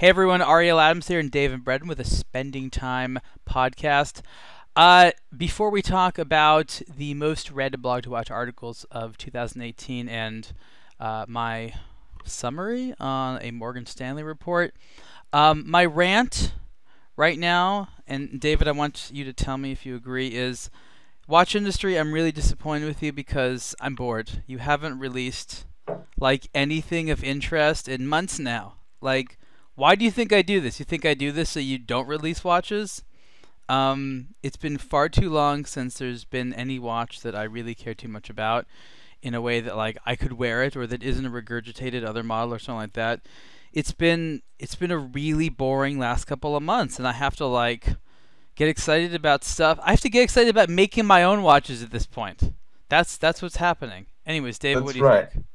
Hey everyone, Ariel Adams here and David Bredan with a Spending Time podcast. Uh, before we talk about the most read blog to watch articles of 2018 and uh, my summary on a Morgan Stanley report, um, my rant right now, and David, I want you to tell me if you agree, is watch industry. I'm really disappointed with you because I'm bored. You haven't released like anything of interest in months now. Like why do you think I do this? You think I do this so you don't release watches? Um, it's been far too long since there's been any watch that I really care too much about in a way that like I could wear it or that isn't a regurgitated other model or something like that. It's been it's been a really boring last couple of months and I have to like get excited about stuff. I have to get excited about making my own watches at this point. That's that's what's happening. Anyways, David, That's what do you right. think?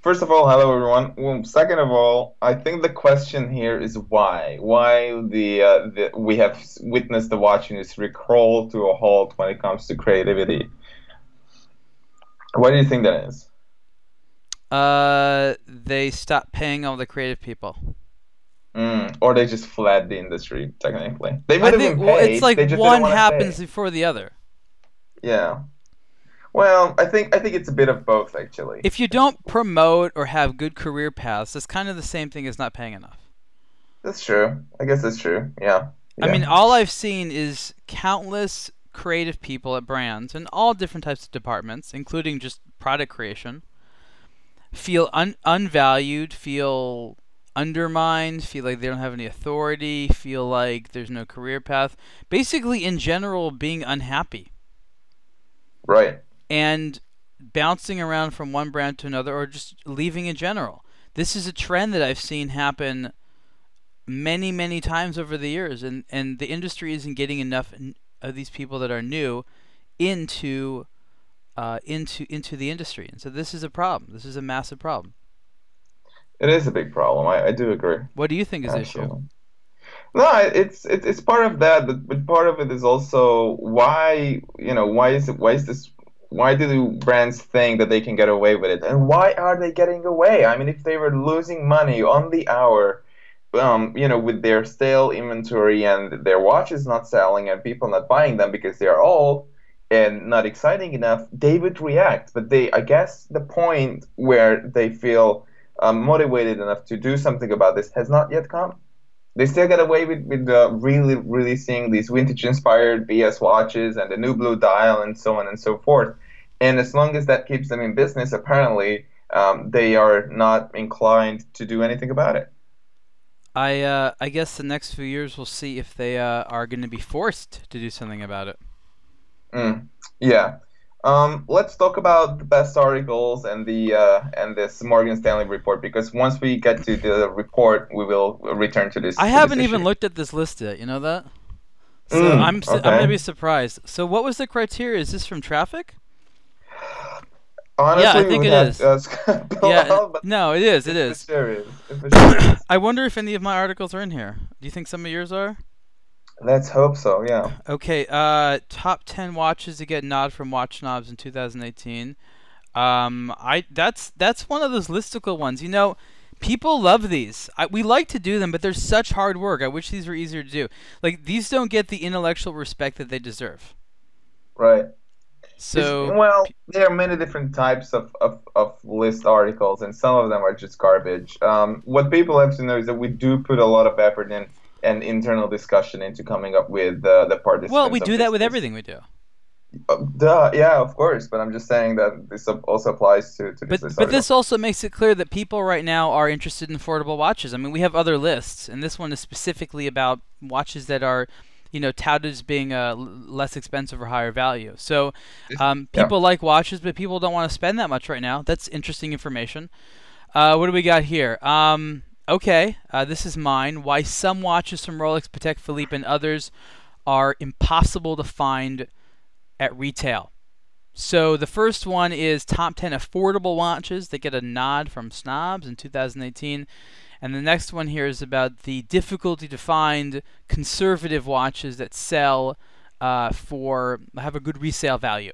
First of all, hello everyone. Well, second of all, I think the question here is why? Why the, uh, the we have witnessed the watch industry crawl to a halt when it comes to creativity. Why do you think that is? Uh, they stopped paying all the creative people. Mm, or they just fled the industry technically. They I have think been well, paid. it's like one happens pay. before the other. Yeah. Well, I think I think it's a bit of both actually. If you don't promote or have good career paths, it's kind of the same thing as not paying enough. That's true. I guess that's true. Yeah. I mean, all I've seen is countless creative people at brands in all different types of departments, including just product creation, feel un- unvalued, feel undermined, feel like they don't have any authority, feel like there's no career path. Basically, in general, being unhappy. right. And bouncing around from one brand to another or just leaving in general. This is a trend that I've seen happen many, many times over the years, and, and the industry isn't getting enough of these people that are new into uh, into into the industry, and so this is a problem. This is a massive problem. It is a big problem. I, I do agree. What do you think is the issue? No, it's it's it's part of that, but, but part of it is also why you know why is it why is this why do brands think that they can get away with it, and why are they getting away? I mean, if they were losing money on the hour, um, you know, with their stale inventory and their watches not selling and people not buying them because they are old and not exciting enough, they would react. But they, I guess, the point where they feel um, motivated enough to do something about this has not yet come they still get away with, with uh, really releasing these vintage inspired BS watches and the new blue dial and so on and so forth. And as long as that keeps them in business, apparently um, they are not inclined to do anything about it. I uh, I guess the next few years we'll see if they uh, are going to be forced to do something about it. Mm, yeah. Um, let's talk about the best articles and the uh, and this Morgan Stanley report because once we get to the report, we will return to this. I to haven't this even issue. looked at this list yet. You know that? So Mm, I'm su- I'm gonna be surprised. So what was the criteria? Is this from traffic? Honestly, Yeah, I think it is. yeah. No, it is. It is. mysterious. Mysterious. I wonder if any of my articles are in here. Do you think some of yours are? Let's hope so. Yeah. Okay. Uh, top ten watches to get nod from Watch Snobs in 2018. Um, I that's that's one of those listicle ones. You know, people love these. I, we like to do them, but they're such hard work. I wish these were easier to do. Like these don't get the intellectual respect that they deserve. Right. So It's- well, there are many different types of, of, of list articles, and some of them are just garbage. Um, what people have to know is that we do put a lot of effort in and internal discussion into coming up with uh, the participants. well, we do that with everything we do. Uh, duh, yeah, of course, but I'm just saying that this also applies to, to this But list but this also makes it clear that people right now are interested in affordable watches. I mean, we have other lists, and this one is specifically about watches that are, you know, touted as being uh, less expensive or higher value. So, um, Yeah. people like watches, but people don't want to spend that much right now. That's interesting information. Uh, what do we got here? Um, okay, uh, this is mine. Why some watches from Rolex, Patek Philippe, and others are impossible to find at retail. So the first one is top 10 affordable watches that get a nod from snobs in 2018. And the next one here is about the difficulty to find conservative watches that sell uh, for have a good resale value.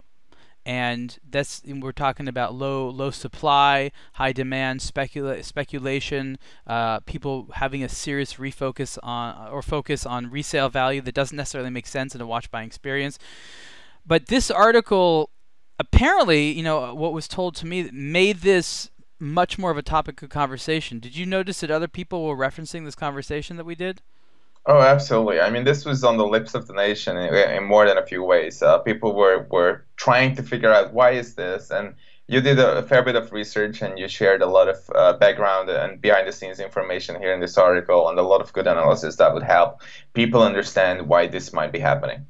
and that's we're talking about low low supply, high demand, specula- speculation, uh, people having a serious refocus on or focus on resale value that doesn't necessarily make sense in a watch buying experience. But this article, apparently, you know, what was told to me made this much more of a topic of conversation. Did you notice that other people were referencing this conversation that we did? Oh, absolutely. I mean, this was on the lips of the nation in, in more than a few ways. Uh, people were, were trying to figure out why is this, and you did a, a fair bit of research and you shared a lot of uh, background and behind the scenes information here in this article and a lot of good analysis that would help people understand why this might be happening.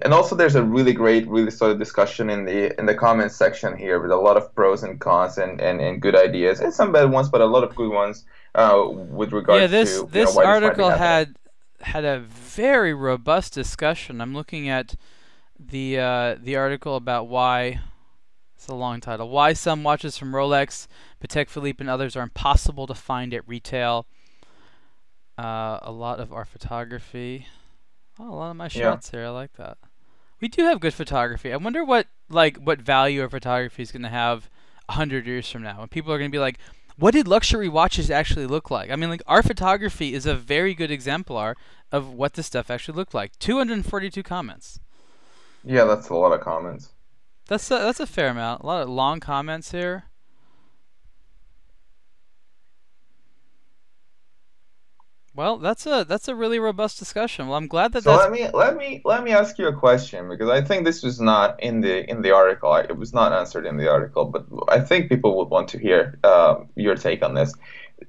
And also, there's a really great, really solid discussion in the in the comments section here with a lot of pros and cons and, and, and good ideas and some bad ones, but a lot of good ones uh, with regards yeah, this, to this know, article had had a very robust discussion. I'm looking at the uh, the article about why it's a long title. Why some watches from Rolex, Patek Philippe, and others are impossible to find at retail. Uh, a lot of our photography. Oh, a lot of my shots yeah. here. I like that. We do have good photography. I wonder what like what value our photography is going to have a hundred years from now, when people are going to be like, what did luxury watches actually look like? I mean, like our photography is a very good exemplar of what this stuff actually looked like. 242 comments. Yeah, that's a lot of comments. That's a, that's a fair amount. A lot of long comments here. Well, that's a that's a really robust discussion. Well, I'm glad that. So that's... let me let me let me ask you a question because I think this was not in the in the article. It was not answered in the article, but I think people would want to hear uh, your take on this.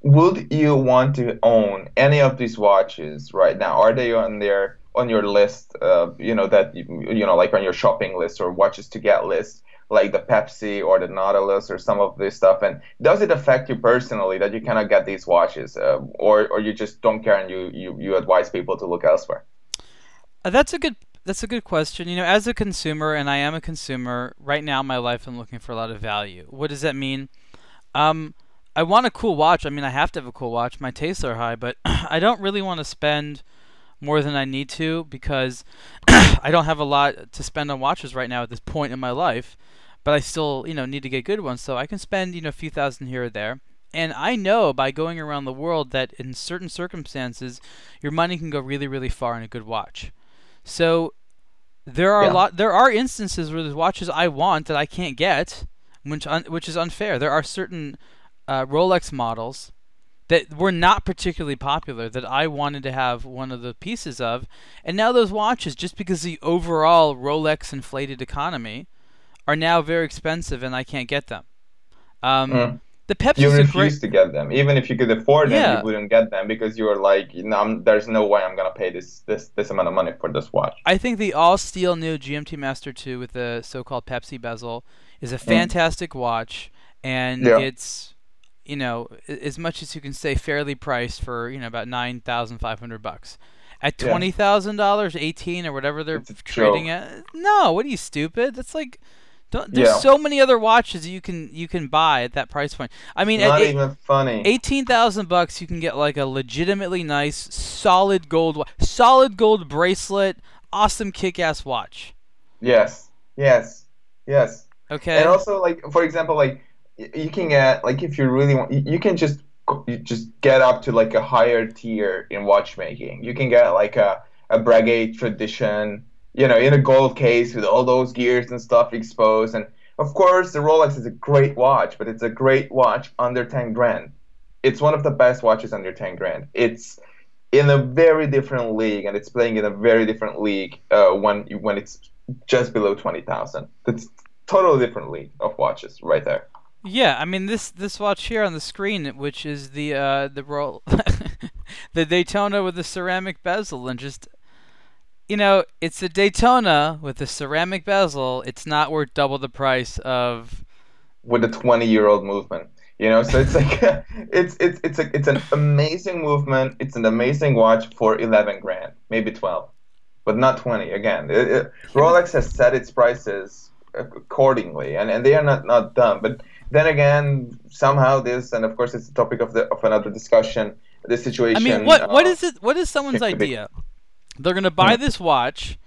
Would you want to own any of these watches right now? Are they on their on your list? Uh, you know that you, you know like on your shopping list or watches to get list like the Pepsi or the Nautilus or some of this stuff? And does it affect you personally that you cannot get these watches, uh, or or you just don't care and you, you you advise people to look elsewhere? Uh, that's a good that's a good question. You know, as a consumer, and I am a consumer right now in my life, I'm looking for a lot of value. What does that mean? Um, I want a cool watch. I mean, I have to have a cool watch. My tastes are high, but I don't really want to spend more than I need to because I don't have a lot to spend on watches right now at this point in my life but I still, you know, need to get good ones. So I can spend, you know, a few thousand here or there. And I know by going around the world that in certain circumstances, your money can go really, really far in a good watch. So there are yeah. a lot. There are instances where there's watches I want that I can't get, which un, which is unfair. There are certain uh, Rolex models that were not particularly popular that I wanted to have one of the pieces of, and now those watches, just because the overall Rolex inflated economy, are now very expensive and I can't get them. Um, mm. The Pepsi. You refuse great... to get them, even if you could afford them. Yeah. You wouldn't get them because you were like, you know, there's no way I'm gonna pay this this this amount of money for this watch. I think the all steel new GMT Master 2 with the so-called Pepsi bezel is a hmm. fantastic mm. watch, and yeah. it's you know as much as you can say fairly priced for you know about nine thousand five hundred bucks. At twenty thousand dollars, eighteen or whatever they're trading joke. at. No, what are you stupid? That's like don't, there's yeah. so many other watches you can you can buy at that price point. I mean, not at even funny. Eighteen thousand bucks, you can get like a legitimately nice, solid gold, solid gold bracelet, awesome kick-ass watch. Yes, yes, yes. Okay. And also, like for example, like you can get like if you really want, you can just you just get up to like a higher tier in watchmaking. You can get like a a Breguet tradition you know, in a gold case with all those gears and stuff exposed. And of course, the Rolex is a great watch, but it's a great watch under 10 grand. It's one of the best watches under 10 grand. It's in a very different league, and it's playing in a very different league uh, when when it's just below 20,000. It's totally different league of watches right there. Yeah, I mean this this watch here on the screen, which is the uh, the the Daytona with the ceramic bezel, and just you know, it's a Daytona with a ceramic bezel. It's not worth double the price of with a 20 year old movement. You know, so it's like it's it's it's a, it's an amazing movement. It's an amazing watch for 11 grand, maybe 12, but not 20. Again, it, it, Rolex has set its prices accordingly, and, and they are not not dumb. But then again, somehow this, and of course, it's the topic of the of another discussion. This situation. I mean, what uh, what is it? What is someone's idea? They're gonna buy this watch,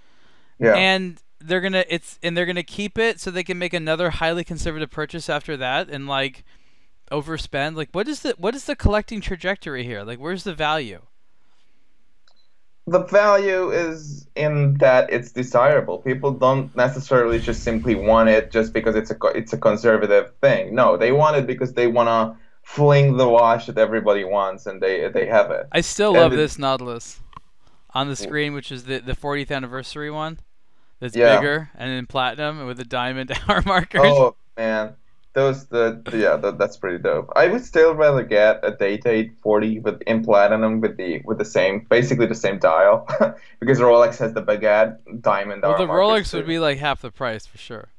yeah. and they're gonna it's and they're gonna keep it so they can make another highly conservative purchase after that and like overspend. Like, what is the what is the collecting trajectory here? Like, where's the value? the value is in that it's desirable. People don't necessarily just simply want it just because it's a it's a conservative thing. No, they want it because they want to fling the watch that everybody wants, and they they have it. I still And love this Nautilus on the screen, which is the the 40th anniversary one. That's Yeah. bigger and in platinum with the diamond hour markers. Oh man, those the yeah, that, that's pretty dope. I would still rather get a Date 40 with in platinum with the with the same basically the same dial because Rolex has the baguette diamond. R markers. Well, the Rolex would be like half the price for sure.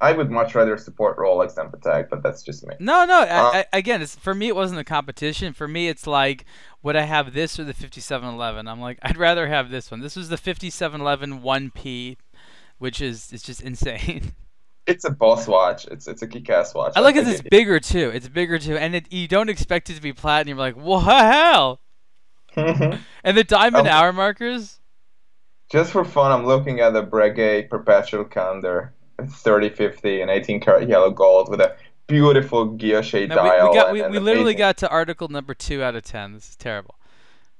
I would much rather support Rolex than Patek, but that's just me. No, no. Uh, I, I, again, it's for me. It wasn't a competition. For me, it's like, would I have this or the 5711? I'm like, I'd rather have this one. This was the 5711 1P, which is it's just insane. It's a boss watch. It's it's a kick-ass watch. I like it. It's bigger too. It's bigger too, and it, you don't expect it to be platinum. You're like, what the hell? And the diamond Um, hour markers. Just for fun, I'm looking at the Breguet perpetual calendar, 3050 and 18 karat yellow gold with a beautiful No, we, dial. we got and- we, and we literally amazing- got to article number two out of ten. This is terrible.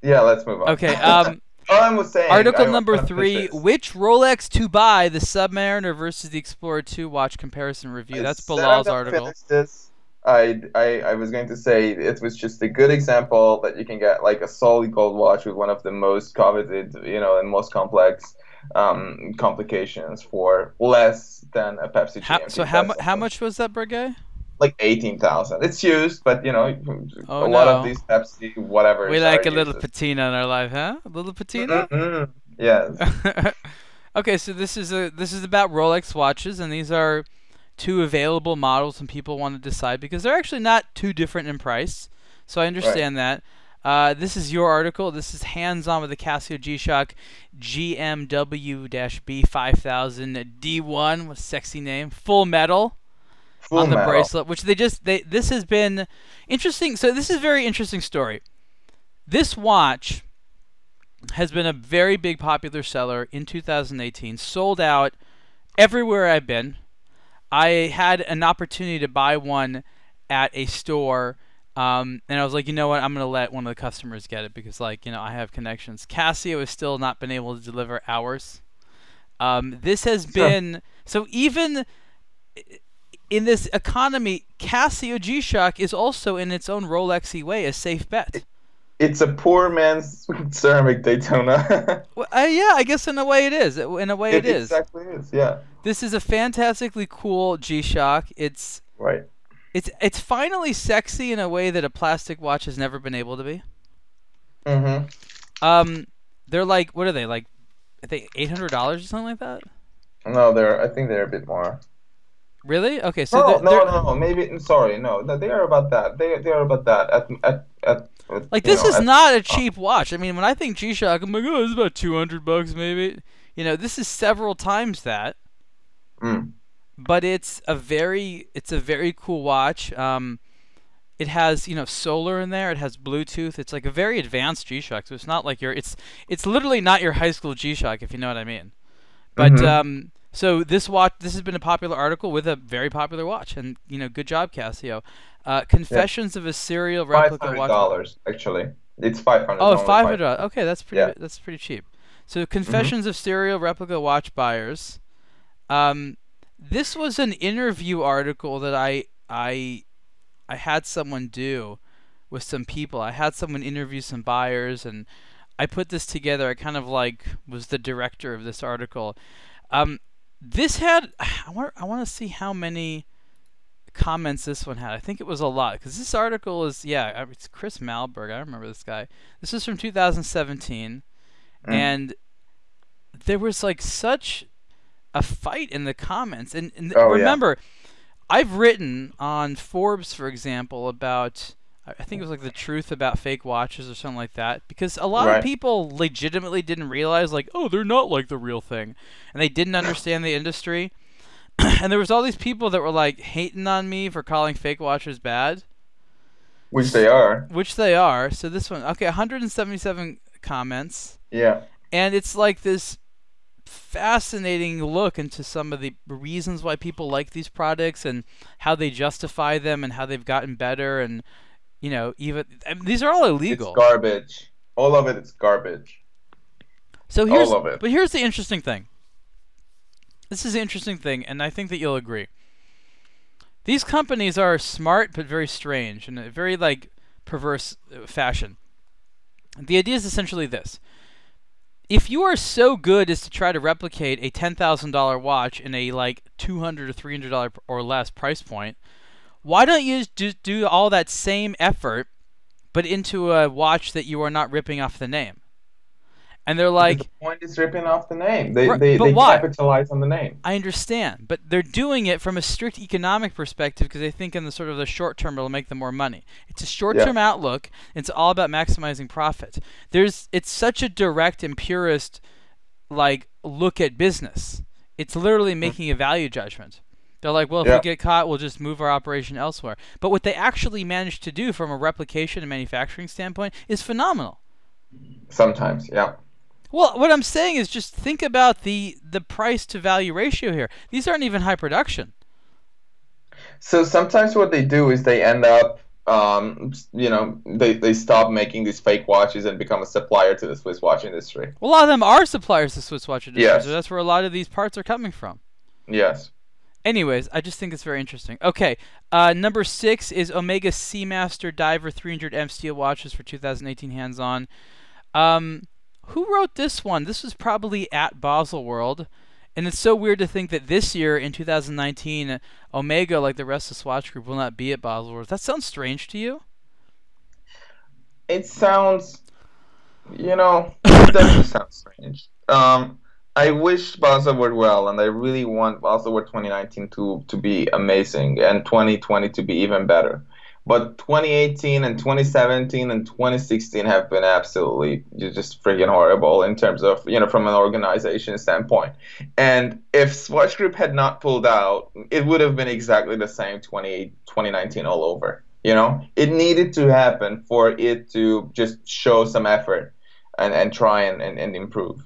Yeah, let's move on. Okay. Um, All I was saying. article number three. Which Rolex to buy? The Submariner versus the Explorer 2 watch comparison review. That's Bilal's article. This. I, I, I was going to say it was just a good example that you can get like a solid gold watch with one of the most coveted, you know, and most complex um, complications for less than a Pepsi How, so how mu- how much was that Breguet? Like eighteen thousand. It's used, but you know, Oh, a lot of these Pepsi whatever. We like a little patina in our life, huh? A little patina. mm Yes. okay, so this is a this is about Rolex watches, and these are two available models, and people want to decide because they're actually not too different in price. So I understand that. Uh, this is your article. This is hands-on with the Casio G-Shock GMW-B5000 D1, with sexy name, full metal Full on the metal. bracelet, which they just they this has been interesting. So this is a very interesting story. This watch has been a very big popular seller in 2018, sold out everywhere I've been. I had an opportunity to buy one at a store, um, and I was like, you know what, I'm gonna let one of the customers get it because, like, you know, I have connections. Casio has still not been able to deliver ours. Um, this has Sure. been so even in this economy, Casio G-Shock is also in its own Rolexy way a safe bet. It's a poor man's ceramic Daytona. Well, uh, yeah, I guess in a way it is. In a way it is. exactly is. Yeah. This is a fantastically cool G-Shock. It's Right. It's it's finally sexy in a way that a plastic watch has never been able to be. Mm-hmm. Um, they're like what are they like? I think eight hundred dollars or something like that. No, they're. I think they're a bit more. Really? Okay, so no, they're, no, they're- no, no. Maybe. Sorry. No, they are about that. They they are about that. At at at. Like this know, is at- not a cheap watch. I mean, when I think G-Shock, I'm like, oh, it's about two hundred bucks maybe. You know, this is several times that. Mm. But it's a very it's a very cool watch. Um, it has you know solar in there. It has Bluetooth. It's like a very advanced G-Shock. So it's not like your it's it's literally not your high school G-Shock if you know what I mean. But Mhm. um, so this watch this has been a popular article with a very popular watch, and you know good job Casio. Uh, Confessions of a Serial Five Replica hundred Watch. dollars actually. It's five hundred. Oh, five hundred. Okay, that's pretty. Yeah. That's pretty cheap. So, Confessions of Serial Replica Watch Buyers. Um, this was an interview article that I I I had someone do with some people. I had someone interview some buyers, and I put this together. I kind of like was the director of this article. Um, this had I want I want to see how many comments this one had. I think it was a lot because this article is yeah, it's Chris Malberg. I remember this guy. This is from 2017, Mm. and there was like such a fight in the comments. And, and Oh, yeah. remember, I've written on Forbes, for example, about I I think it was like the truth about fake watches or something like that because a lot Right. of people legitimately didn't realize like oh they're not like the real thing and they didn't understand the industry and there was all these people that were like hating on me for calling fake watches bad Which they are. which they are so this one okay 177 comments Yeah. and it's like this fascinating look into some of the reasons why people like these products and how they justify them and how they've gotten better and you know even I mean, these are all illegal. It's garbage. All of it is garbage. So here's all of it. but here's the interesting thing. This is the interesting thing, and I think that you'll agree. These companies are smart but very strange in a very like perverse uh, fashion. The idea is essentially this: if you are so good as to try to replicate a ten thousand dollar watch in a like two hundred or three hundred dollar or less price point, why don't you just do all that same effort, but into a watch that you are not ripping off the name? And they're like, the point is ripping off the name. They Right, they, why? capitalize on the name. I understand, but they're doing it from a strict economic perspective because they think in the sort of the short term it'll make them more money. It's a short term outlook. It's all about maximizing profit. There's it's such a direct and purist like look at business. It's literally mm-hmm. making a value judgment. They're like, well, if Yeah. we get caught, we'll just move our operation elsewhere. But what they actually managed to do from a replication and manufacturing standpoint is phenomenal. Sometimes, yeah. Well, what I'm saying is just think about the the price to value ratio here. These aren't even high production. So sometimes what they do is they end up, um, you know, they, they stop making these fake watches and become a supplier to the Swiss watch industry. Well, a lot of them are suppliers to Swiss watch industry, Yes. so that's where a lot of these parts are coming from. Yes. Anyways, I just think it's very interesting. Okay, uh, number six is Omega Seamaster Diver 300M steel watches for 2018 hands-on. Um, who wrote this one? This was probably at Basel World, and it's so weird to think that this year in 2019, Omega, like the rest of Swatch Group, will not be at Basel World. That sounds strange to you? It sounds, you know, it doesn't sound strange. Um, I wish Baselworld well, and I really want Baselworld 2019 to to be amazing and 2020 to be even better. But 2018 and 2017 and 2016 have been absolutely just freaking horrible in terms of, you know, from an organization standpoint. And if Swatch Group had not pulled out, it would have been exactly the same 20, 2019 all over. You know, it needed to happen for it to just show some effort and, and try and, and, and improve.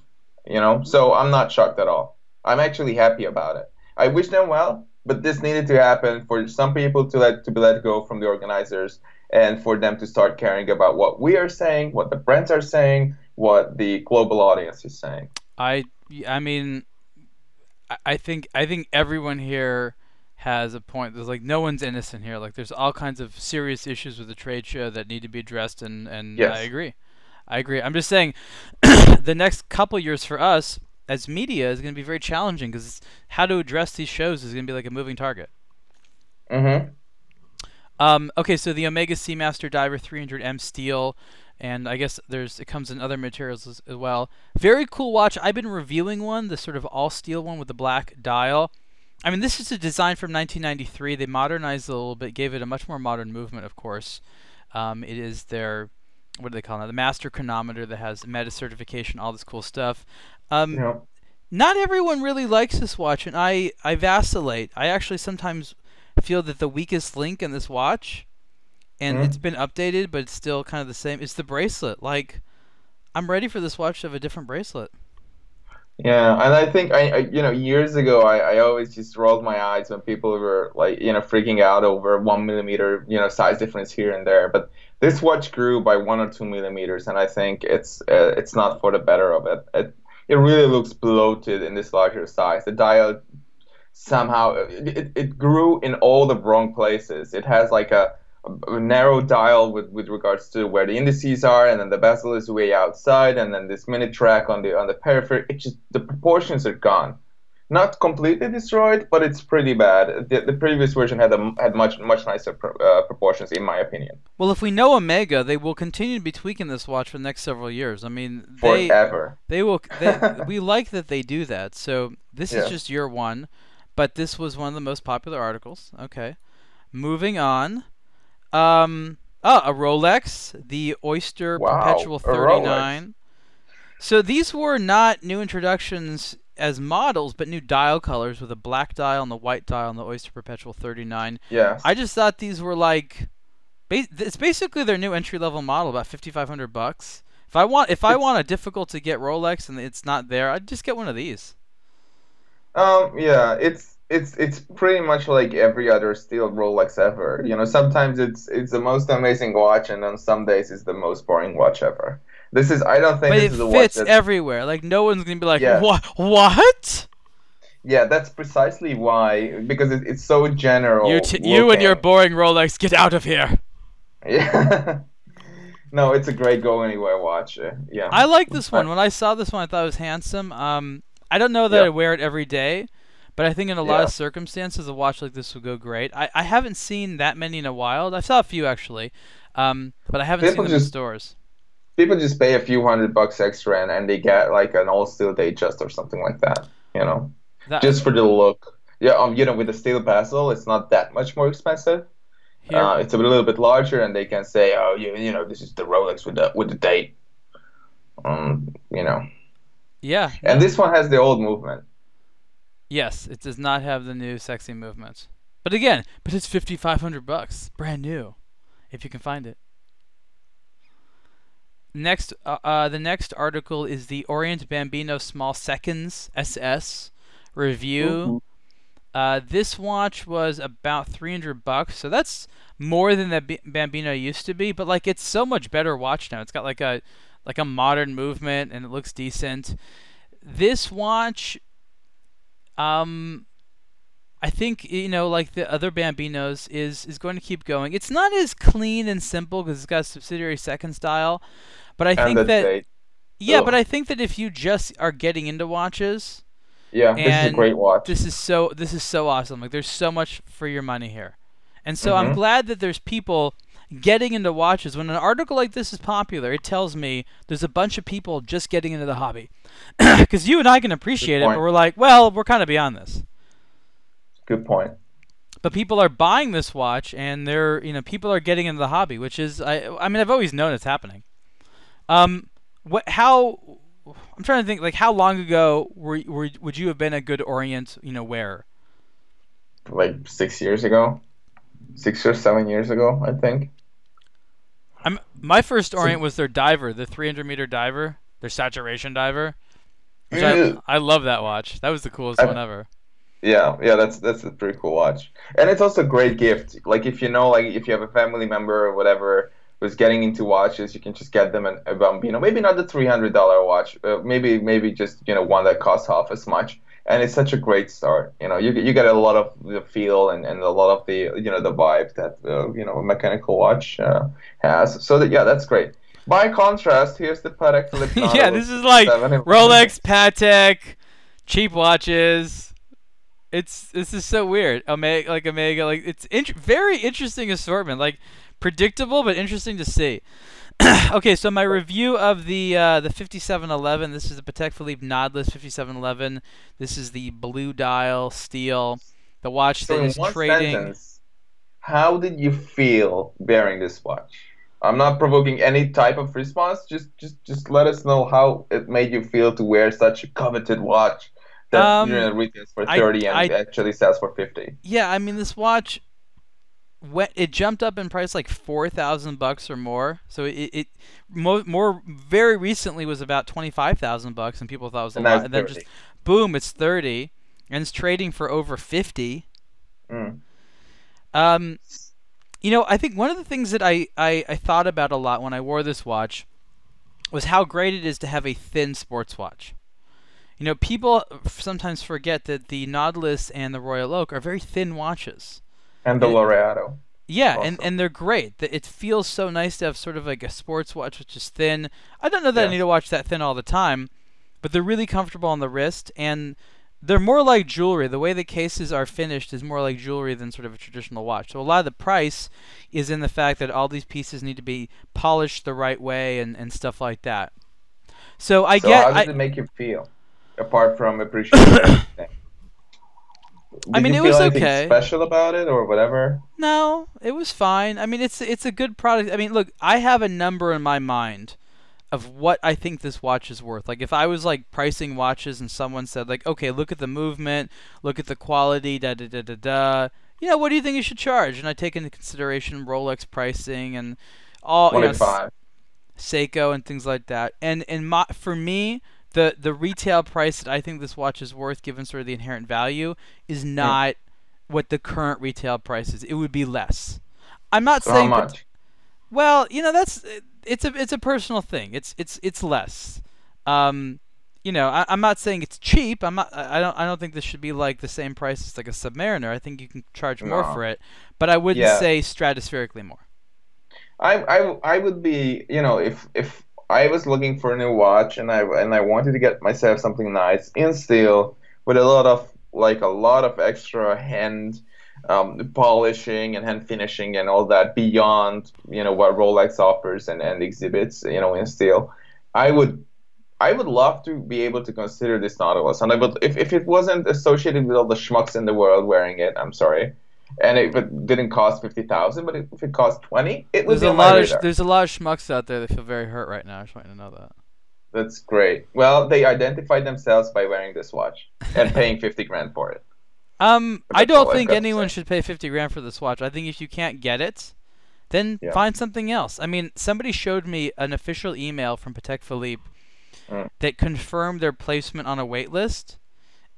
You know, so I'm not shocked at all. I'm actually happy about it. I wish them well, but this needed to happen for some people to let to be let go from the organizers and for them to start caring about what we are saying, what the brands are saying, what the global audience is saying. I I mean, I- think I think everyone here has a point. There's like no one's innocent here. Like there's all kinds of serious issues with the trade show that need to be addressed, and and Yes. I agree. I agree. I'm just saying, the next couple years for us as media is going to be very challenging because how to address these shows is going to be like a moving target. Mm-hmm. Um, okay, so the Omega Seamaster Diver 300M steel, and I guess there's it comes in other materials as, as well. Very cool watch. I've been reviewing one, the sort of all steel one with the black dial. I mean, this is a design from 1993. They modernized it a little bit, gave it a much more modern movement, of course. Um, it is their what do they call it? The master chronometer that has METAS certification, all this cool stuff. Um, Yeah. not everyone really likes this watch, and I, I vacillate. I actually sometimes feel that the weakest link in this watch, and Mhm. it's been updated, but it's still kind of the same. It's the bracelet. Like, I'm ready for this watch to have a different bracelet. Yeah, and I think I, I you know, years ago I, I always just rolled my eyes when people were like, you know, freaking out over one millimeter, you know, size difference here and there. But this watch grew by one or two millimeters, and I think it's uh, it's not for the better of it. It it really looks bloated in this larger size. The dial somehow it, it, grew in all the wrong places. It has like a, a narrow dial with, with regards to where the indices are, and then the bezel is way outside, and then this minute track on the on the periphery. It just the proportions are gone. Not completely destroyed, but it's pretty bad. The, the previous version had a, had much much nicer pro, uh, proportions, in my opinion. Well, if we know Omega, they will continue to be tweaking this watch for the next several years. I mean, they Forever. they will. They, we like that they do that. So this is just year one, but this was one of the most popular articles. Okay, moving on. Um, oh, a Rolex, the Oyster Wow, Perpetual Rolex. 39. So these were not new introductions as models, but new dial colors with a black dial and the white dial on the Oyster Perpetual 39. Yeah. I just thought these were like, ba- it's basically their new entry level model, about 5,500 bucks If I want, if I want a difficult to get Rolex and it's not there, I'd just get one of these. Um, yeah, it's it's it's pretty much like every other steel Rolex ever. You know, sometimes it's it's the most amazing watch, and on some days it's the most boring watch ever. This is I don't think But this is a watch fits everywhere. Like no one's gonna be like, Yeah. what? What? yeah, that's precisely why because it, it's so general. You, t- you and your boring Rolex, get out of here. Yeah. no, it's a great go anywhere watch. uh, Yeah. I like this one. When I saw this one, I thought it was handsome. Um, I don't know that Yeah. I wear it every day, but I think in a lot Yeah. of circumstances, a watch like this would go great. I, I haven't seen that many in a while. I saw a few actually, um, but I haven't People seen them in stores. People just pay a few hundred bucks extra and, and they get like an all steel Datejust or something like that. You know, That, just for the look. Yeah, um, you know, with the steel bezel, it's not that much more expensive. here, Uh, it's a little bit larger, and they can say, "Oh, you, you know, this is the Rolex with the with the date." Um, you know, yeah. and this one has the old movement. Yes, it does not have the new sexy movements. But again, but it's fifty five hundred bucks, brand new, if you can find it. Next, uh, uh, the next article is the Orient Bambino Small Seconds SS review. Uh, this watch was about three hundred bucks, so that's more than the B- Bambino used to be. But like, it's so much better watch now. It's got like a like a modern movement, and it looks decent. This watch um, I think you know, like the other Bambinos, is is going to keep going. It's not as clean and simple because it's got a subsidiary second style, but I And think that date. yeah, Ugh. but I think that if you just are getting into watches, Yeah, this is a great watch. this is so this is so awesome. Like there's so much for your money here, and so I'm Mhm. glad that there's people getting into watches. When an article like this is popular, it tells me there's a bunch of people just getting into the hobby. Because you and I can appreciate it, but we're like, well, we're kind of beyond this. Good point. but people are buying this watch and they're you know people are getting into the hobby which is i i mean i've always known it's happening um what how i'm trying to think like how long ago were, were would you have been a good orient you know wearer Like six years ago, six or seven years ago, I think. i'm my first orient was their diver the 300 meter diver their saturation diver which. I, I love that watch that was the coolest I- one ever Yeah, yeah, that's that's a pretty cool watch, and it's also a great gift. Like if you know, like if you have a family member or whatever who's getting into watches, you can just get them an, a Bambino. Maybe not the three hundred dollar watch, uh, maybe maybe just you know one that costs half as much. And it's such a great start. You know, you you get a lot of the feel and, and a lot of the you know the vibe that uh, you know a mechanical watch uh, has. So that yeah, that's great. By contrast, here's the Patek Philippe. yeah this is like rolex patek cheap watches it's this is so weird omega like omega like it's int- very interesting assortment like predictable but interesting to see okay so my review of the uh, the 5711 this is the Patek Philippe Nautilus 5711 this is the blue dial steel the watch So that is trading sentence, how did you feel wearing this watch? I'm not provoking any type of response. Just, just, just let us know how it made you feel to wear such a coveted watch that Um, you know, retails for I- 30 and I- actually sells for 50. Yeah, I mean this watch went it jumped up in price like 4000 bucks or more. So it it mo- more very recently was about 25,000 bucks and people thought it was a And lot and then 30. just boom it's 30 and it's trading for over 50. Mm. Um you know, I think one of the things that I, I, I thought about a lot when I wore this watch was how great it is to have a thin sports watch. You know, people sometimes forget that the Nautilus and the Royal Oak are very thin watches. And the Laureato. Yeah, and, Awesome. and they're great. It feels so nice to have sort of like a sports watch which is thin. I don't know that I need to watch that thin all the time, but they're really comfortable on the wrist and they're more like jewelry. The way the cases are finished is more like jewelry than sort of a traditional watch. So a lot of the price is in the fact that all these pieces need to be polished the right way and, and stuff like that. So I so get how did I, it make you feel? Apart from appreciating everything? I mean, it was okay. special about it or whatever? No, it was fine. I mean, it's it's a good product. I mean, look, I have a number in my mind of what I think this watch is worth. Like if I was like pricing watches and someone said like, "Okay, look at the movement, look at the quality, da da da da da." You know, what do you think you should charge? And I take into consideration Rolex pricing and all you know, Seiko and things like that. And and my, for me, the the retail price that I think this watch is worth, given sort of the inherent value, is not what the current retail price is. It would be less. I'm not So saying. how much? well, you know that's it's a it's a personal thing. It's it's it's less. Um, you know, I, I'm not saying it's cheap. I'm not. I I don't. I don't think this should be like the same price as like a Submariner. I think you can charge more No. for it, but I wouldn't Yeah. say stratospherically more. I, I, I would be, you know, if if I was looking for a new watch and I and I wanted to get myself something nice in steel with a lot of like a lot of extra hand um, polishing and hand finishing and all that beyond you know what Rolex offers and, and exhibits, you know, in steel, I would I would love to be able to consider this Nautilus, and I would if, if it wasn't associated with all the schmucks in the world wearing it. I'm sorry, and if it didn't cost fifty thousand, but if it cost twenty, it was There's a lot of radar. there's a lot of schmucks out there that feel very hurt right now. I just want you to know that. That's great. Well, they identified themselves by wearing this watch and paying fifty grand for it. Um, I don't think anyone should pay fifty grand for this watch. I think if you can't get it, then Yeah. find something else. I mean, somebody showed me an official email from Patek Philippe Mm. that confirmed their placement on a wait list,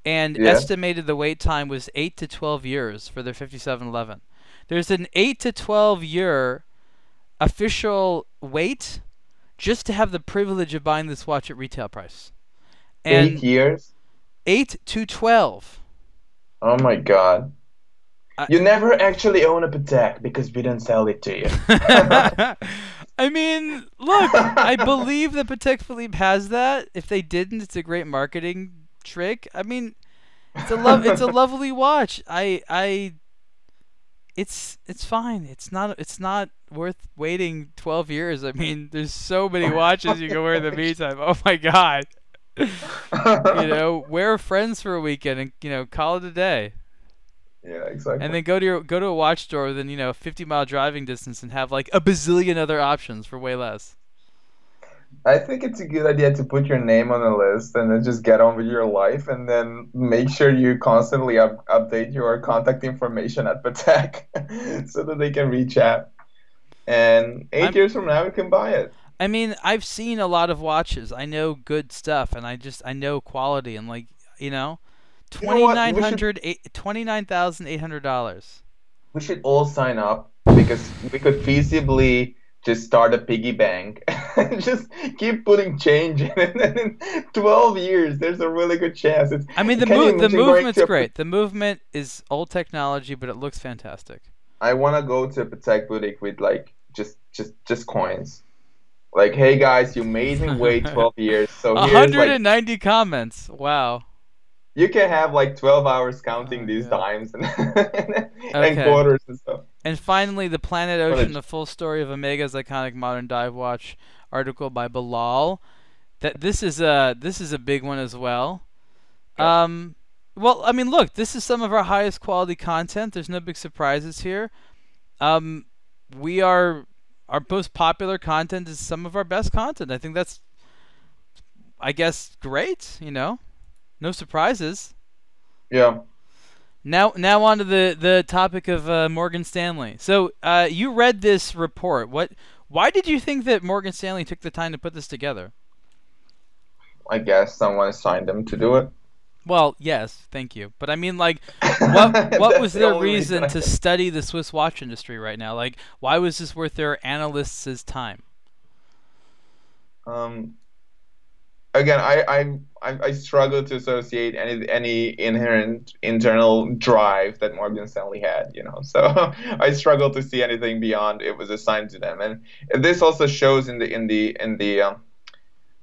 and Yeah. estimated the wait time was eight to twelve years for their fifty-seven eleven. There's an eight to twelve year official wait just to have the privilege of buying this watch at retail price, and Eight years. eight to twelve. Oh my god. I- You never actually own a Patek because we didn't sell it to you. I mean, look, I believe that Patek Philippe has that. If they didn't, it's a great marketing trick. I mean, it's a love it's a lovely watch. I I it's it's fine. It's not it's not worth waiting 12 years. I mean, there's so many watches you can wear in the meantime. Oh my god. You know, wear friends for a weekend and you know, call it a day. yeah, exactly. And then go to your go to a watch store within you know 50 mile driving distance and have like a bazillion other options for way less. I think it's a good idea to put your name on a list and then just get on with your life and then make sure you constantly up, update your contact information at Patek so that they can reach out. And 8 I'm- years from now, you can buy it. I mean, I've seen a lot of watches. I know good stuff, and I just I know quality, and like you know, You know twenty what? nine We should- hundred twenty nine thousand eight hundred dollars. We should all sign up because we could feasibly just start a piggy bank and just keep putting change in it. And in 12 years, there's a really good chance. It's, I mean, the move the movement's a- great. The movement is old technology, but it looks fantastic. I want to go to a Patek boutique with like just just just coins. Like, hey guys, you made me wait 12 years, so One here's like and comments. Wow. you can have like 12 hours counting Oh, these yeah. dimes and, Okay. and quarters and stuff. And finally, the Planet Ocean: The Full Story of Omega's Iconic Modern Dive Watch article by Bilal. That this is a this is a big one as well. Um, well, I mean, look, this is some of our highest quality content. There's no big surprises here. Um, we are our most popular content is some of our best content. I think that's, I guess, great. You know, no surprises. Yeah. Now, now on to the the topic of uh, Morgan Stanley. So, uh, you read this report. What? Why did you think that Morgan Stanley took the time to put this together? I guess someone assigned them to do it. Well, yes, thank you. But I mean, like, what what was the their only reason I to study the Swiss watch industry right now? Like, why was this worth their analysts' time? Um, again, I, I I I struggle to associate any any inherent internal drive that Morgan Stanley had, you know. So I struggle to see anything beyond it was assigned to them, and this also shows in the in the in the um,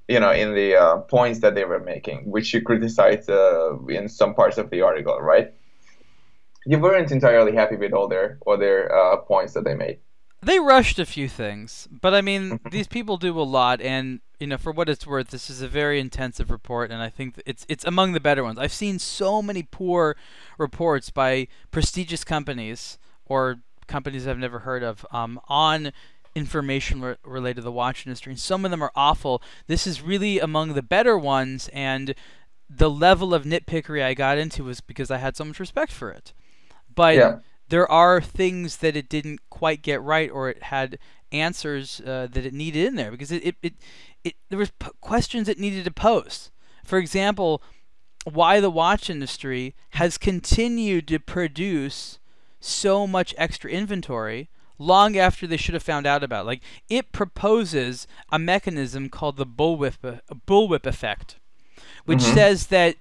you know in the uh, points that they were making, which you criticized uh, in some parts of the article, right? You weren't entirely happy with all their all their uh, points that they made. They rushed a few things, but I mean, these people do a lot, and you know, for what it's worth, this is a very intensive report, and I think it's it's among the better ones. I've seen so many poor reports by prestigious companies or companies I've never heard of um, on information re- related to the watch industry, and some of them are awful. This is really among the better ones, and the level of nitpickery I got into was because I had so much respect for it. But Yeah. there are things that it didn't quite get right or it had answers uh, that it needed in there because it, it, it, it there was p- questions it needed to pose. For example, why the watch industry has continued to produce so much extra inventory long after they should have found out about it. Like it proposes a mechanism called the bullwhip uh, bullwhip effect, which Mhm. says that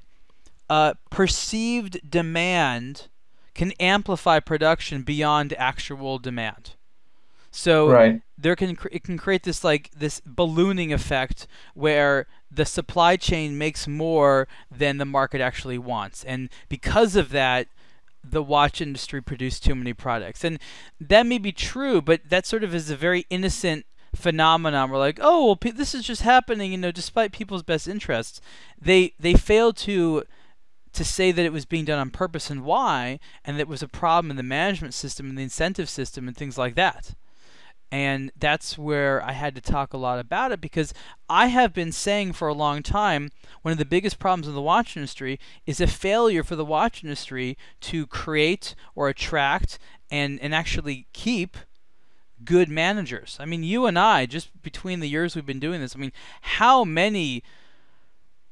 uh, perceived demand can amplify production beyond actual demand. So Right. there can it can create this like this ballooning effect where the supply chain makes more than the market actually wants, and because of that, the watch industry produced too many products, and that may be true, but that sort of is a very innocent phenomenon. We're like, oh, well, pe- this is just happening, you know, despite people's best interests. They they fail to to say that it was being done on purpose and why, and that it was a problem in the management system and the incentive system and things like that. And that's where I had to talk a lot about it because I have been saying for a long time one of the biggest problems in the watch industry is a failure for the watch industry to create or attract and, and actually keep good managers. I mean, you and I, just between the years we've been doing this, I mean, how many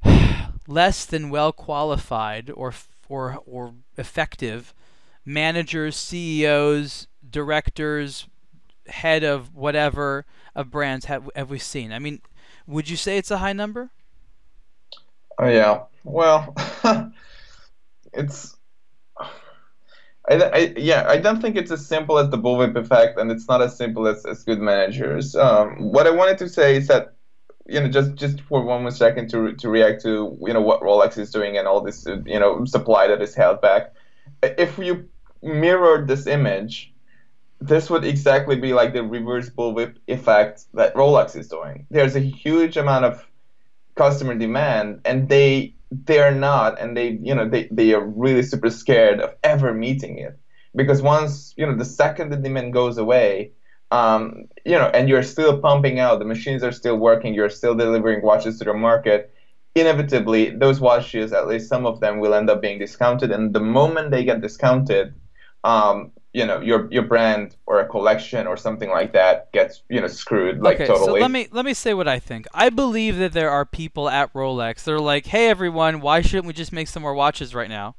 less than well qualified or or or effective managers, CEOs, directors, head of whatever of brands have have we seen? I mean, would you say it's a high number? Oh yeah. Well, it's. I, I, yeah, I don't think it's as simple as the bullwhip effect, and it's not as simple as, as good managers. Um, what I wanted to say is that, you know, just just for one more second to to react to you know what Rolex is doing and all this you know supply that is held back. If you mirrored this image, this would exactly be like the reverse bullwhip effect that Rolex is doing. There's a huge amount of customer demand, and they they're not, and they you know they they are really super scared of ever meeting it because once you know the second the demand goes away. Um, you know, and you're still pumping out. The machines are still working. You're still delivering watches to the market. Inevitably, those watches, at least some of them, will end up being discounted. And the moment they get discounted, um, you know your your brand or a collection or something like that gets you know screwed like okay, totally. so let me let me say what I think. I believe that there are people at Rolex that are like, "Hey everyone, why shouldn't we just make some more watches right now?"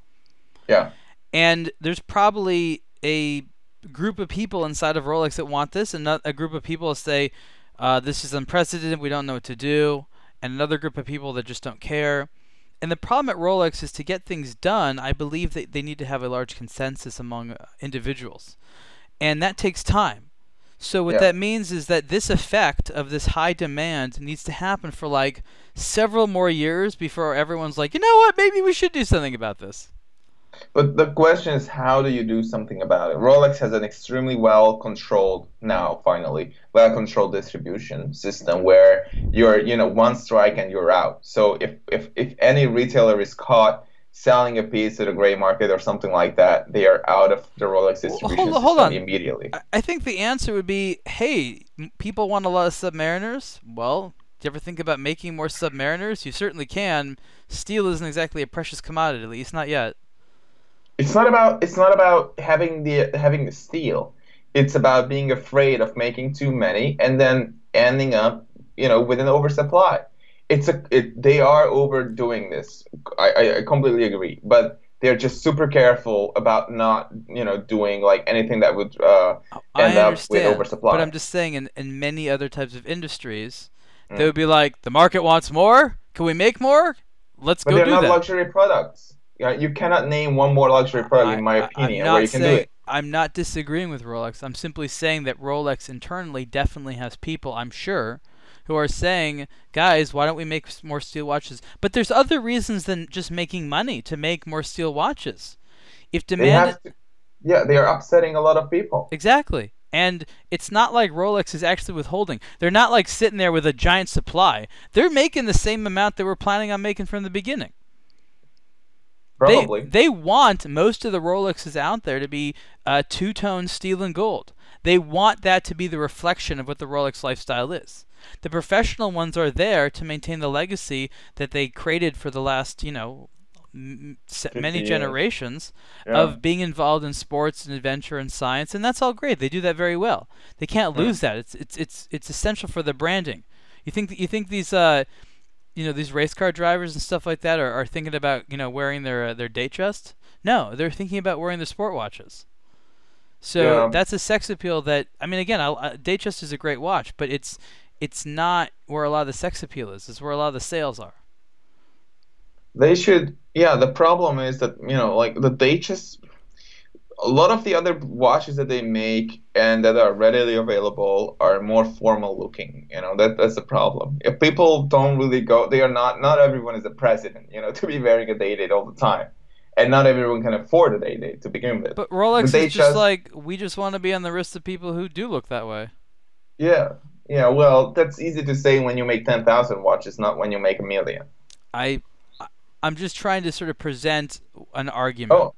yeah, And there's probably a group of people inside of Rolex that want this, and a group of people say, uh, "This is unprecedented. We don't know what to do," and another group of people that just don't care. And the problem at Rolex is to get things done. I believe that they need to have a large consensus among uh, individuals, and that takes time. So what Yeah. that means is that this effect of this high demand needs to happen for like several more years before everyone's like, you know what, maybe we should do something about this. But the question is how do you do something about it? Rolex has an extremely well controlled now finally well controlled distribution system where you're you know one strike and you're out. So if if if any retailer is caught selling a piece to the gray market or something like that, they are out of the Rolex Well, distribution hold on- hold system on. immediately. I- I think the answer would be, hey, people want a lot of submariners. Well, do you ever think about making more submariners? You certainly can. Steel isn't exactly a precious commodity, at least not yet. It's not about it's not about having the having the steel. It's about being afraid of making too many and then ending up, you know, with an oversupply. It's a it, they are overdoing this. I, I, completely agree, but they're just super careful about not, you know, doing like anything that would uh, end up with oversupply. but I'm just saying, in, in many other types of industries, Mm. they would be like, the market wants more. Can we make more? Let's go. but they're not luxury products. Yeah, you cannot name one more luxury product, in my I- I- opinion, where you can do it. I'm not disagreeing with Rolex. I'm simply saying that Rolex internally definitely has people, I'm sure, who are saying, guys, why don't we make more steel watches? But there's other reasons than just making money to make more steel watches. If They demand have to, yeah, they are upsetting a lot of people. Exactly. And it's not like Rolex is actually withholding. They're not like sitting there with a giant supply. They're making the same amount they were planning on making from the beginning. Probably. They, they want most of the Rolexes out there to be uh, two tone steel and gold. They want that to be the reflection of what the Rolex lifestyle is. The professional ones are there to maintain the legacy that they created for the last, you know, m- many generations Yeah. of being involved in sports and adventure and science, and that's all great. They do that very well. They can't Yeah. lose that. It's it's it's it's essential for the branding. You think that you think these uh, you know, these race car drivers and stuff like that are, are thinking about you know wearing their uh, their Datejust? No, they're thinking about wearing their sport watches. So Yeah. that's a sex appeal that I mean, again, uh, Datejust is a great watch, but it's it's not where a lot of the sex appeal is. It's where a lot of the sales are. They should, yeah. The problem is that you know, like the they just a lot of the other watches that they make and that are readily available are more formal looking. You know, that that's the problem. If people don't really go, they are not. Not everyone is a president. You know, to be wearing a day date all the time, and not everyone can afford a day date to begin with. But Rolex they is just just- like we just want to be on the wrist of people who do look that way. yeah, yeah. Well, that's easy to say when you make ten thousand watches, not when you make a million. I, I- I'm just trying to sort of present an argument. Oh,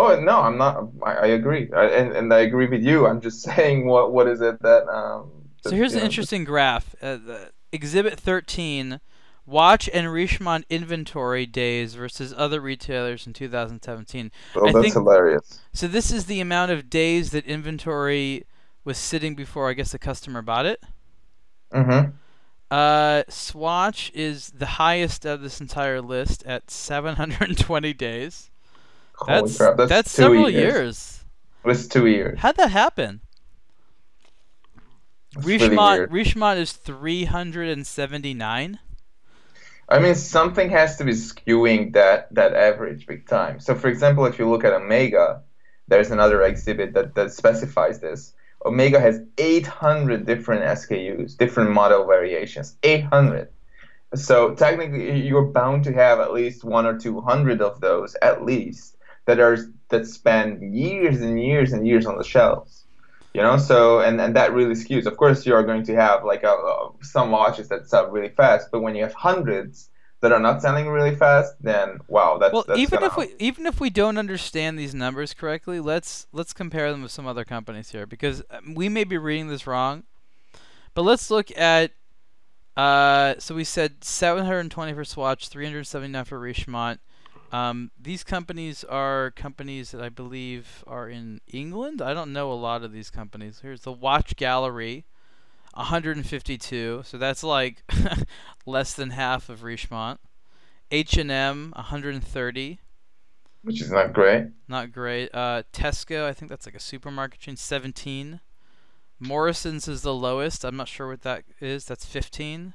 oh no, I'm not. I, I agree, I, and and I agree with you. I'm just saying what what is it that um. so here's an know, interesting graph. Uh, the, exhibit 13, Swatch and Richemont inventory days versus other retailers in 2017. Oh, I that's think- hilarious. So this is the amount of days that inventory was sitting before I guess the customer bought it. Mm-hmm. Uh, Swatch is the highest of this entire list at 720 days. Holy That's crap, that's, that's several years. years. It's two years. How'd that happen? Really Richemont weird. Richemont is 379. I mean, something has to be skewing that that average big time. So, for example, if you look at Omega, there's another exhibit that that specifies this. Omega has 800 different SKUs, different model variations. 800. So technically, you're bound to have at least one or two hundred of those, at least, that are that spend years and years and years on the shelves. You know, so and, and that really skews. Of course, you are going to have like a, a, some watches that sell really fast, but when you have hundreds that are not selling really fast, then wow, that's Well, that's even if we even if we don't understand these numbers correctly, let's let's compare them with some other companies here because um, we may be reading this wrong. But let's look at uh so we said 720 for Swatch, 379 for Richemont. Um, these companies are companies that I believe are in England. I don't know a lot of these companies. Here's the Watch Gallery, 152. So that's like less than half of Richemont. H&M 130 which is not great. not great uh, Tesco I think that's like a supermarket chain 17 Morrisons is the lowest I'm not sure what that is that's 15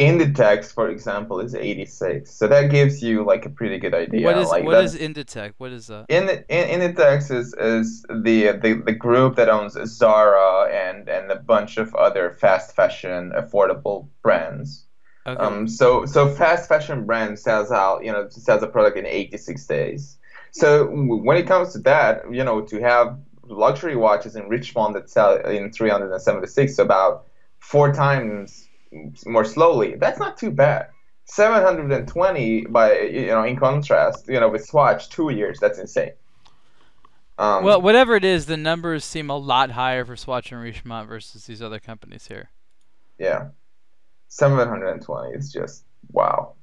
Inditex, for example, is 86. So that gives you like a pretty good idea. what is like what that's- Inditex what is that in in Inditex is, is the, the the group that owns Zara and and a bunch of other fast fashion affordable brands. okay Um, so so fast fashion brand sells out, you know, sells a product in 86 days. So when it comes to that, you know, to have luxury watches in Richemont that sell in 376, so about four times more slowly, that's not too bad. 720 by you know, in contrast, you know, with Swatch, two years, that's insane. Um, well whatever it is the numbers seem a lot higher for Swatch and Richemont versus these other companies here yeah, 720 is just wow.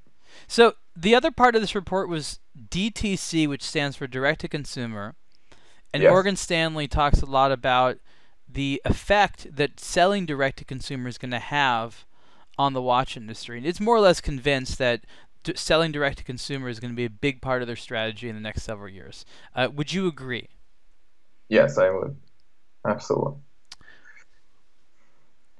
So the other part of this report was DTC, which stands for direct to consumer, and Yes. Morgan Stanley talks a lot about the effect that selling direct to consumer is going to have on the watch industry. And it's more or less convinced that d- selling direct to consumer is going to be a big part of their strategy in the next several years. Uh, would you agree? Yes, I would. Absolutely.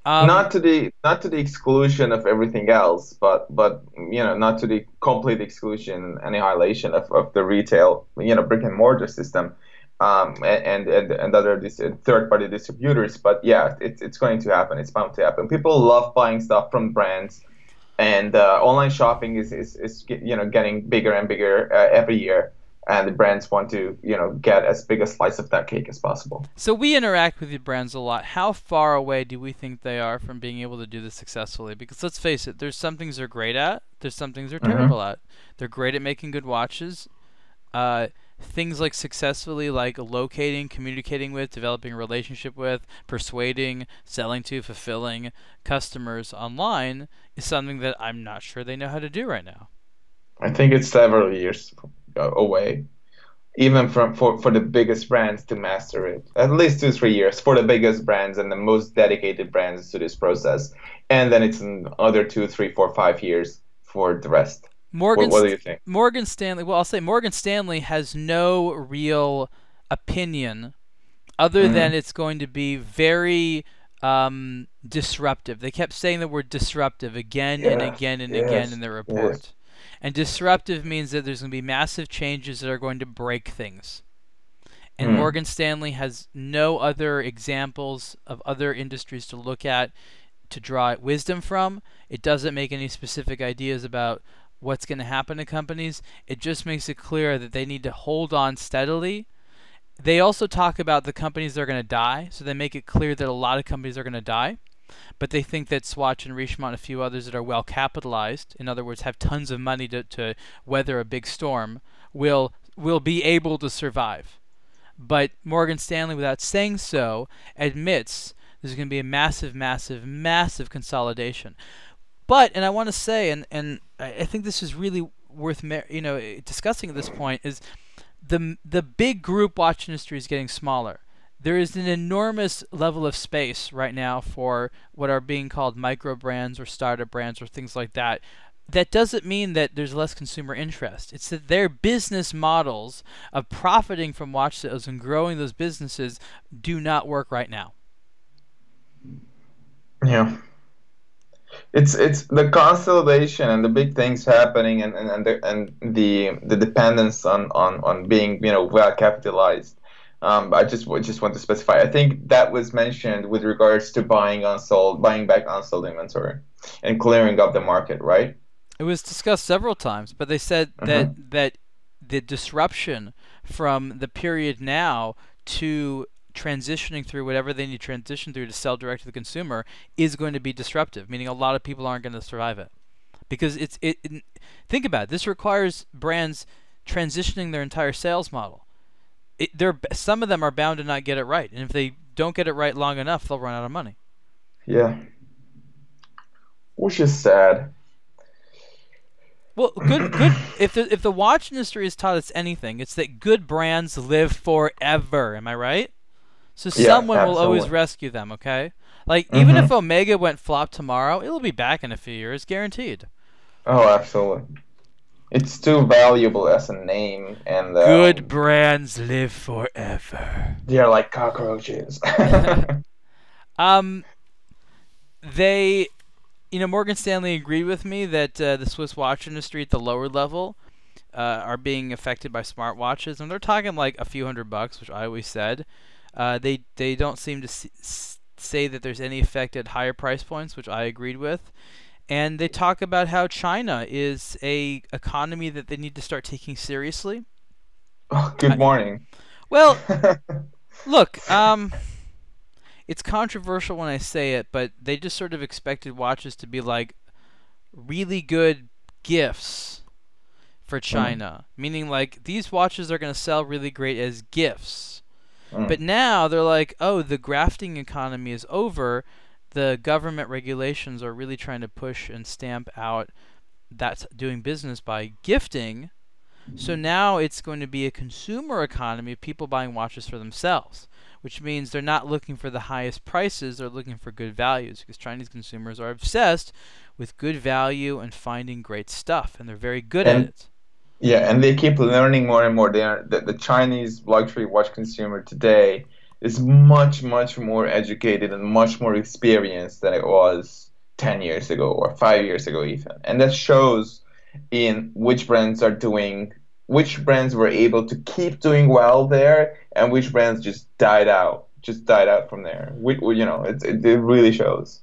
Um, not to the not to the exclusion of everything else, but but you know not to the complete exclusion and annihilation of, of the retail you know brick and mortar system, um, and and and other dis- third party distributors. But yeah, it's it's going to happen. It's bound to happen. People love buying stuff from brands, and uh, online shopping is, is is you know getting bigger and bigger uh, every year. And the brands want to, you know, get as big a slice of that cake as possible. So we interact with the brands a lot. How far away do we think they are from being able to do this successfully? Because let's face it, there's some things they're great at. There's some things they're Mhm. terrible at. They're great at making good watches. Uh, things like successfully like locating, communicating with, developing a relationship with, persuading, selling to, fulfilling customers online is something that I'm not sure they know how to do right now. I think it's several years away, even from for, for the biggest brands to master it. At least two three years for the biggest brands and the most dedicated brands to this process, and then it's another two three four five years for the rest. Morgan, what, what do you think? Morgan Stanley. Well, I'll say Morgan Stanley has no real opinion, other mm-hmm. than it's going to be very um, disruptive. They kept saying the word disruptive again and again and yes. again in the report. Yes. And disruptive means that there's going to be massive changes that are going to break things. And mm. Morgan Stanley has no other examples of other industries to look at to draw wisdom from. It doesn't make any specific ideas about what's going to happen to companies. It just makes it clear that they need to hold on steadily. They also talk about the companies that are going to die, so they make it clear that a lot of companies are going to die. But they think that Swatch and Richemont and a few others that are well capitalized, in other words, have tons of money to, to weather a big storm, will will be able to survive. But Morgan Stanley, without saying so, admits there's going to be a massive, massive, massive consolidation. But, and I want to say, and, and I think this is really worth you know discussing at this point, is the the big group watch industry is getting smaller. There is an enormous level of space right now for what are being called micro brands or startup brands or things like that. That doesn't mean that there's less consumer interest. It's that their business models of profiting from watch sales and growing those businesses do not work right now. Yeah it's it's the consolidation and the big things happening and and, and the and the the dependence on on on being you know well capitalized um, I just just want to specify. I think that was mentioned with regards to buying unsold, buying back unsold inventory, and clearing up the market, right? It was discussed several times, but they said uh-huh. that that the disruption from the period now to transitioning through whatever they need to transition through to sell direct to the consumer is going to be disruptive, meaning a lot of people aren't going to survive it. Because it's it, it think about it. This requires brands transitioning their entire sales model. It, they're some of them are bound to not get it right, and if they don't get it right long enough, they'll run out of money. Yeah, which is sad. Well, good, good. If the if the watch industry has taught us anything, it's that good brands live forever. Am I right? So yeah, someone absolutely. will always rescue them, okay? Like mm-hmm. even if Omega went flop tomorrow, it'll be back in a few years, guaranteed. Oh, absolutely. It's too valuable as a name, and um, good brands live forever. They're like cockroaches. um, they, you know, Morgan Stanley agreed with me that uh, the Swiss watch industry at the lower level uh, are being affected by smartwatches, and they're talking like a few hundred bucks, which I always said. Uh, they they don't seem to say that there's any effect at higher price points, which I agreed with. And they talk about how China is a economy that they need to start taking seriously. Oh, good morning. I, well, look, um, it's controversial when I say it, but they just sort of expected watches to be like really good gifts for mm-hmm. China, mm. meaning like these watches are going to sell really great as gifts Mm. But now they're like, oh, the grafting economy is over. The government regulations are really trying to push and stamp out that's doing business by gifting. So now it's going to be a consumer economy of people buying watches for themselves, which means they're not looking for the highest prices, they're looking for good values because Chinese consumers are obsessed with good value and finding great stuff, and they're very good and, at it. Yeah, mm-hmm. and they keep learning more and more. They are, the, the Chinese luxury watch consumer today is much, much more educated and much more experienced than it was 10 years ago or five years ago, even. And that shows in which brands are doing, which brands were able to keep doing well there, and which brands just died out, just died out from there. We, we, you know, it, it, it really shows.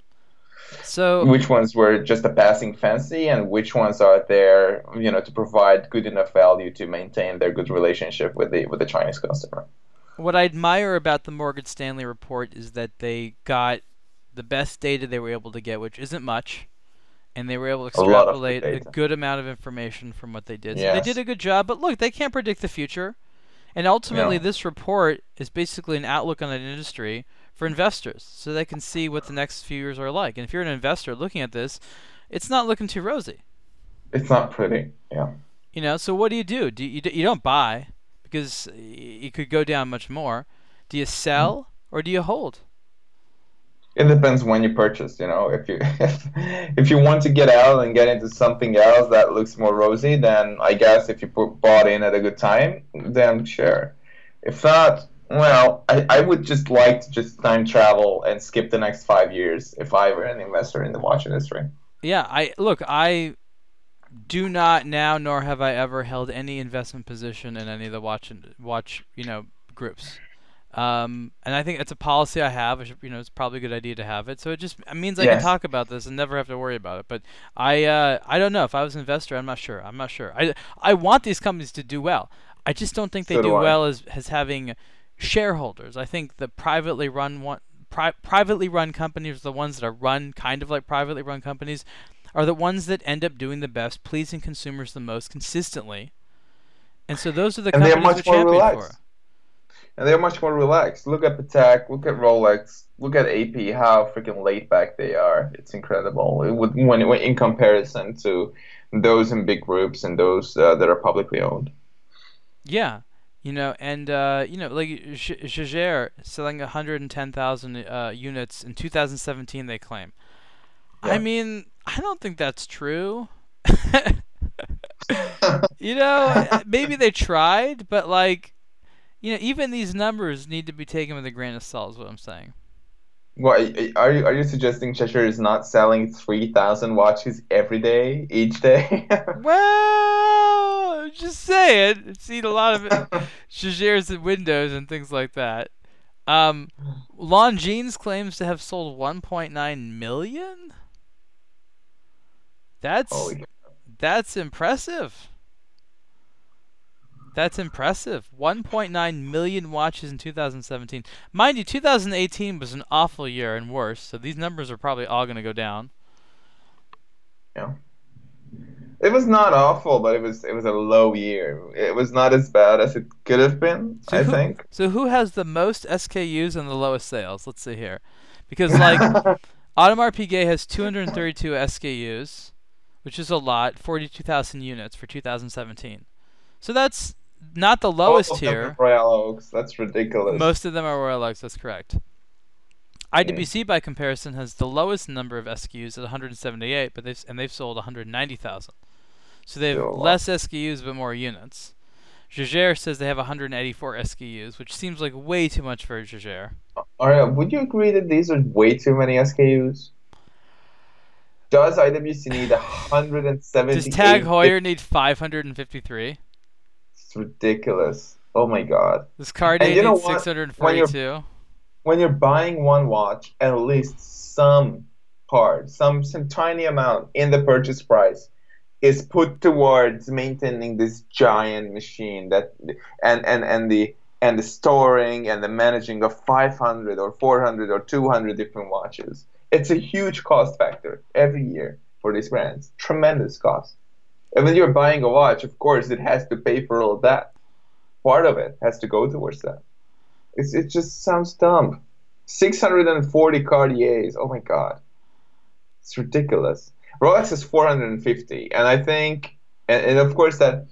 So which ones were just a passing fancy, and which ones are there, you know, to provide good enough value to maintain their good relationship with the with the Chinese customer. What I admire about the Morgan Stanley report is that they got the best data they were able to get, which isn't much, and they were able to extrapolate a, a good amount of information from what they did. So yes. they did a good job. But look, they can't predict the future, and ultimately, this report is basically an outlook on an industry for investors so they can see what the next few years are like. And if you're an investor looking at this, it's not looking too rosy. It's not pretty. Yeah. You know, so what do you do? Do you you don't buy because you could go down much more. Do you sell or do you hold? It depends when you purchase. You know, if you if, if you want to get out and get into something else that looks more rosy, then I guess if you put, bought in at a good time, then sure. If not, well, I, I would just like to just time travel and skip the next five years if I were an investor in the watch industry. Yeah, I look, I do not now, nor have I ever held any investment position in any of the watch watch you know groups. Um, and I think it's a policy I have. You know, it's probably a good idea to have it. So it just it means I yes. can talk about this and never have to worry about it. But I uh, I don't know if I was an investor. I'm not sure. I'm not sure. I I want these companies to do well. I just don't think they so do, do well as as having shareholders. I think the privately run one pri- privately run companies, the ones that are run kind of like privately run companies, are the ones that end up doing the best, pleasing consumers the most consistently. And so those are the and companies we're champion relaxed. for. And they're much more relaxed. Look at Patek, look at Rolex, look at AP, how freaking laid back they are. It's incredible. It would, when, when in comparison to those in big groups and those uh, that are publicly owned. Yeah, you know, and uh, you know, like Jaeger selling 110,000 uh, units in 2017, they claim. Yeah. I mean, I don't think that's true. you know, maybe they tried, but like, you know, even these numbers need to be taken with a grain of salt. Is what I'm saying. What are you are you suggesting Cheshire is not selling three thousand watches every day, each day? well, just saying. I've seen a lot of and windows and things like that. Um, Longines claims to have sold 1.9 million. That's that's impressive. That's impressive. 1.9 million watches in 2017. Mind you, 2018 was an awful year and worse, so these numbers are probably all going to go down. Yeah. It was not awful, but it was it was a low year. It was not as bad as it could have been, so I who, think. So who has the most SKUs and the lowest sales? Let's see here. Because like Audemars Piguet has 232 SKUs, which is a lot, 42,000 units for 2017. So that's not the lowest tier. Royal Oaks. That's ridiculous. Most of them are Royal Oaks. That's correct. IWC by comparison has the lowest number of SKUs at 178, but they've and they've sold 190,000. So they have less SKUs but more units. Jaeger says they have 184 SKUs, which seems like way too much for Jaeger. Aria, would you agree that these are way too many SKUs? Does IWC need 170? Does Tag Heuer need 553? Ridiculous. Oh my god. This card and you know 642. When you're, when you're buying one watch, at least some part, some some tiny amount in the purchase price is put towards maintaining this giant machine that and and and the and the storing and the managing of 500 or 400 or 200 different watches. It's a huge cost factor every year for these brands. Tremendous cost. And when you're buying a watch, of course, it has to pay for all that. Part of it has to go towards that. It's, it just sounds dumb. 640 Cartiers. Oh my god. It's ridiculous. Rolex is 450. And I think, and, and of course, that.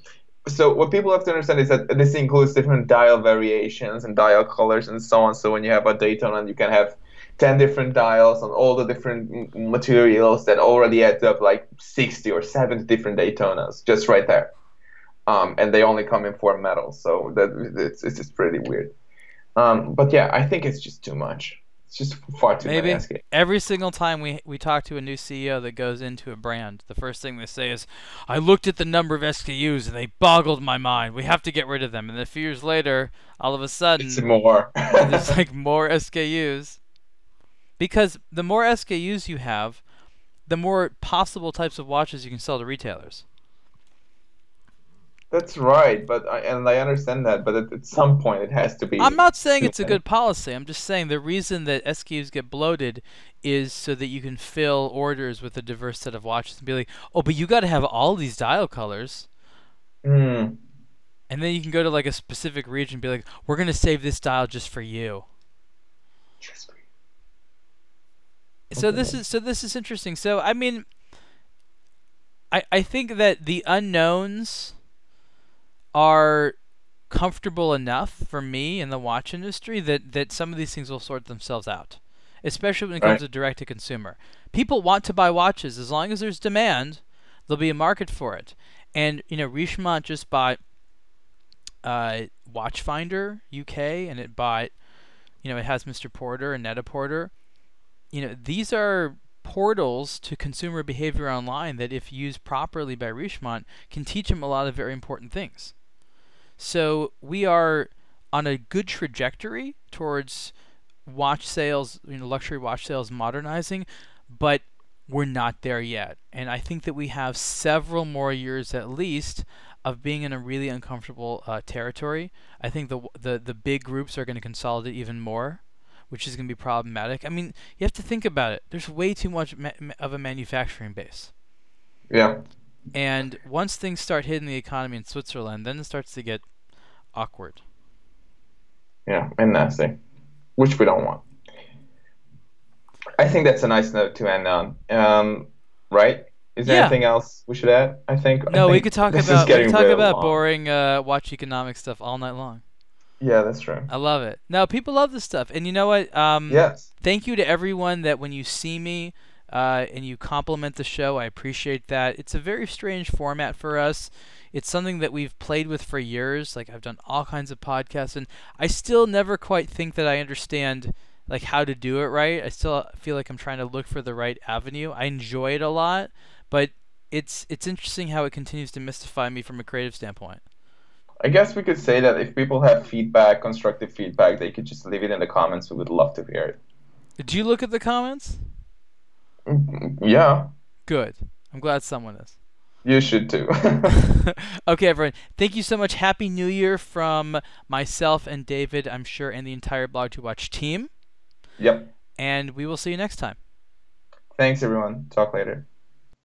So what people have to understand is that this includes different dial variations and dial colors and so on. So when you have a Daytona, and you can have 10 different dials on all the different materials that already add up like 60 or 70 different Daytonas just right there. Um, and they only come in four metals, so that it's, it's just pretty weird. Um, but yeah, I think it's just too much. It's just far too Maybe many every single time we we talk to a new CEO that goes into a brand, the first thing they say is, "I looked at the number of SKUs and they boggled my mind. We have to get rid of them." And a few years later, all of a sudden, it's more. there's like more SKUs. Because the more SKUs you have, the more possible types of watches you can sell to retailers. That's right, but I, and I understand that, but at, at, some point it has to be. I'm not saying it's a good policy. I'm just saying the reason that SKUs get bloated is so that you can fill orders with a diverse set of watches and be like, oh, but you got to have all these dial colors. Mm. And then you can go to like a specific region and be like, we're gonna save this dial just for you. Just for so this is so this is interesting. So I mean, I, I think that the unknowns are comfortable enough for me in the watch industry that, that some of these things will sort themselves out, especially when it comes Right. to direct to consumer. People want to buy watches as long as there's demand, there'll be a market for it. And you know, Richemont just bought uh, Watchfinder UK, and it bought, you know, it has Mr. Porter and Net-a-Porter. You know, these are portals to consumer behavior online that, if used properly by Richemont, can teach them a lot of very important things. So we are on a good trajectory towards watch sales, you know, luxury watch sales modernizing, but we're not there yet. And I think that we have several more years at least of being in a really uncomfortable uh, territory. I think the the the big groups are going to consolidate even more, which is going to be problematic. I mean, you have to think about it. There's way too much ma- of a manufacturing base. Yeah. And once things start hitting the economy in Switzerland, then it starts to get awkward. Yeah, and nasty, which we don't want. I think that's a nice note to end on. Um, right? Is there Yeah. anything else we should add? I think. I No, we could talk about we could talk about long. boring uh, watch economic stuff all night long. Yeah, that's true. I love it. No, people love this stuff, and you know what? Um, Yes. Thank you to everyone that when you see me uh, and you compliment the show, I appreciate that. It's a very strange format for us. It's something that we've played with for years. Like I've done all kinds of podcasts, and I still never quite think that I understand like how to do it right. I still feel like I'm trying to look for the right avenue. I enjoy it a lot, but it's it's interesting how it continues to mystify me from a creative standpoint. I guess we could say that if people have feedback, constructive feedback, they could just leave it in the comments. We would love to hear it. Did you look at the comments? Mm, Yeah, Good. I'm glad someone is. you should too. okay, everyone. Thank you so much. Happy New Year from myself and David, I'm sure, and the entire Blog to Watch team. yep. And we will see you next time. Thanks, everyone. Talk later.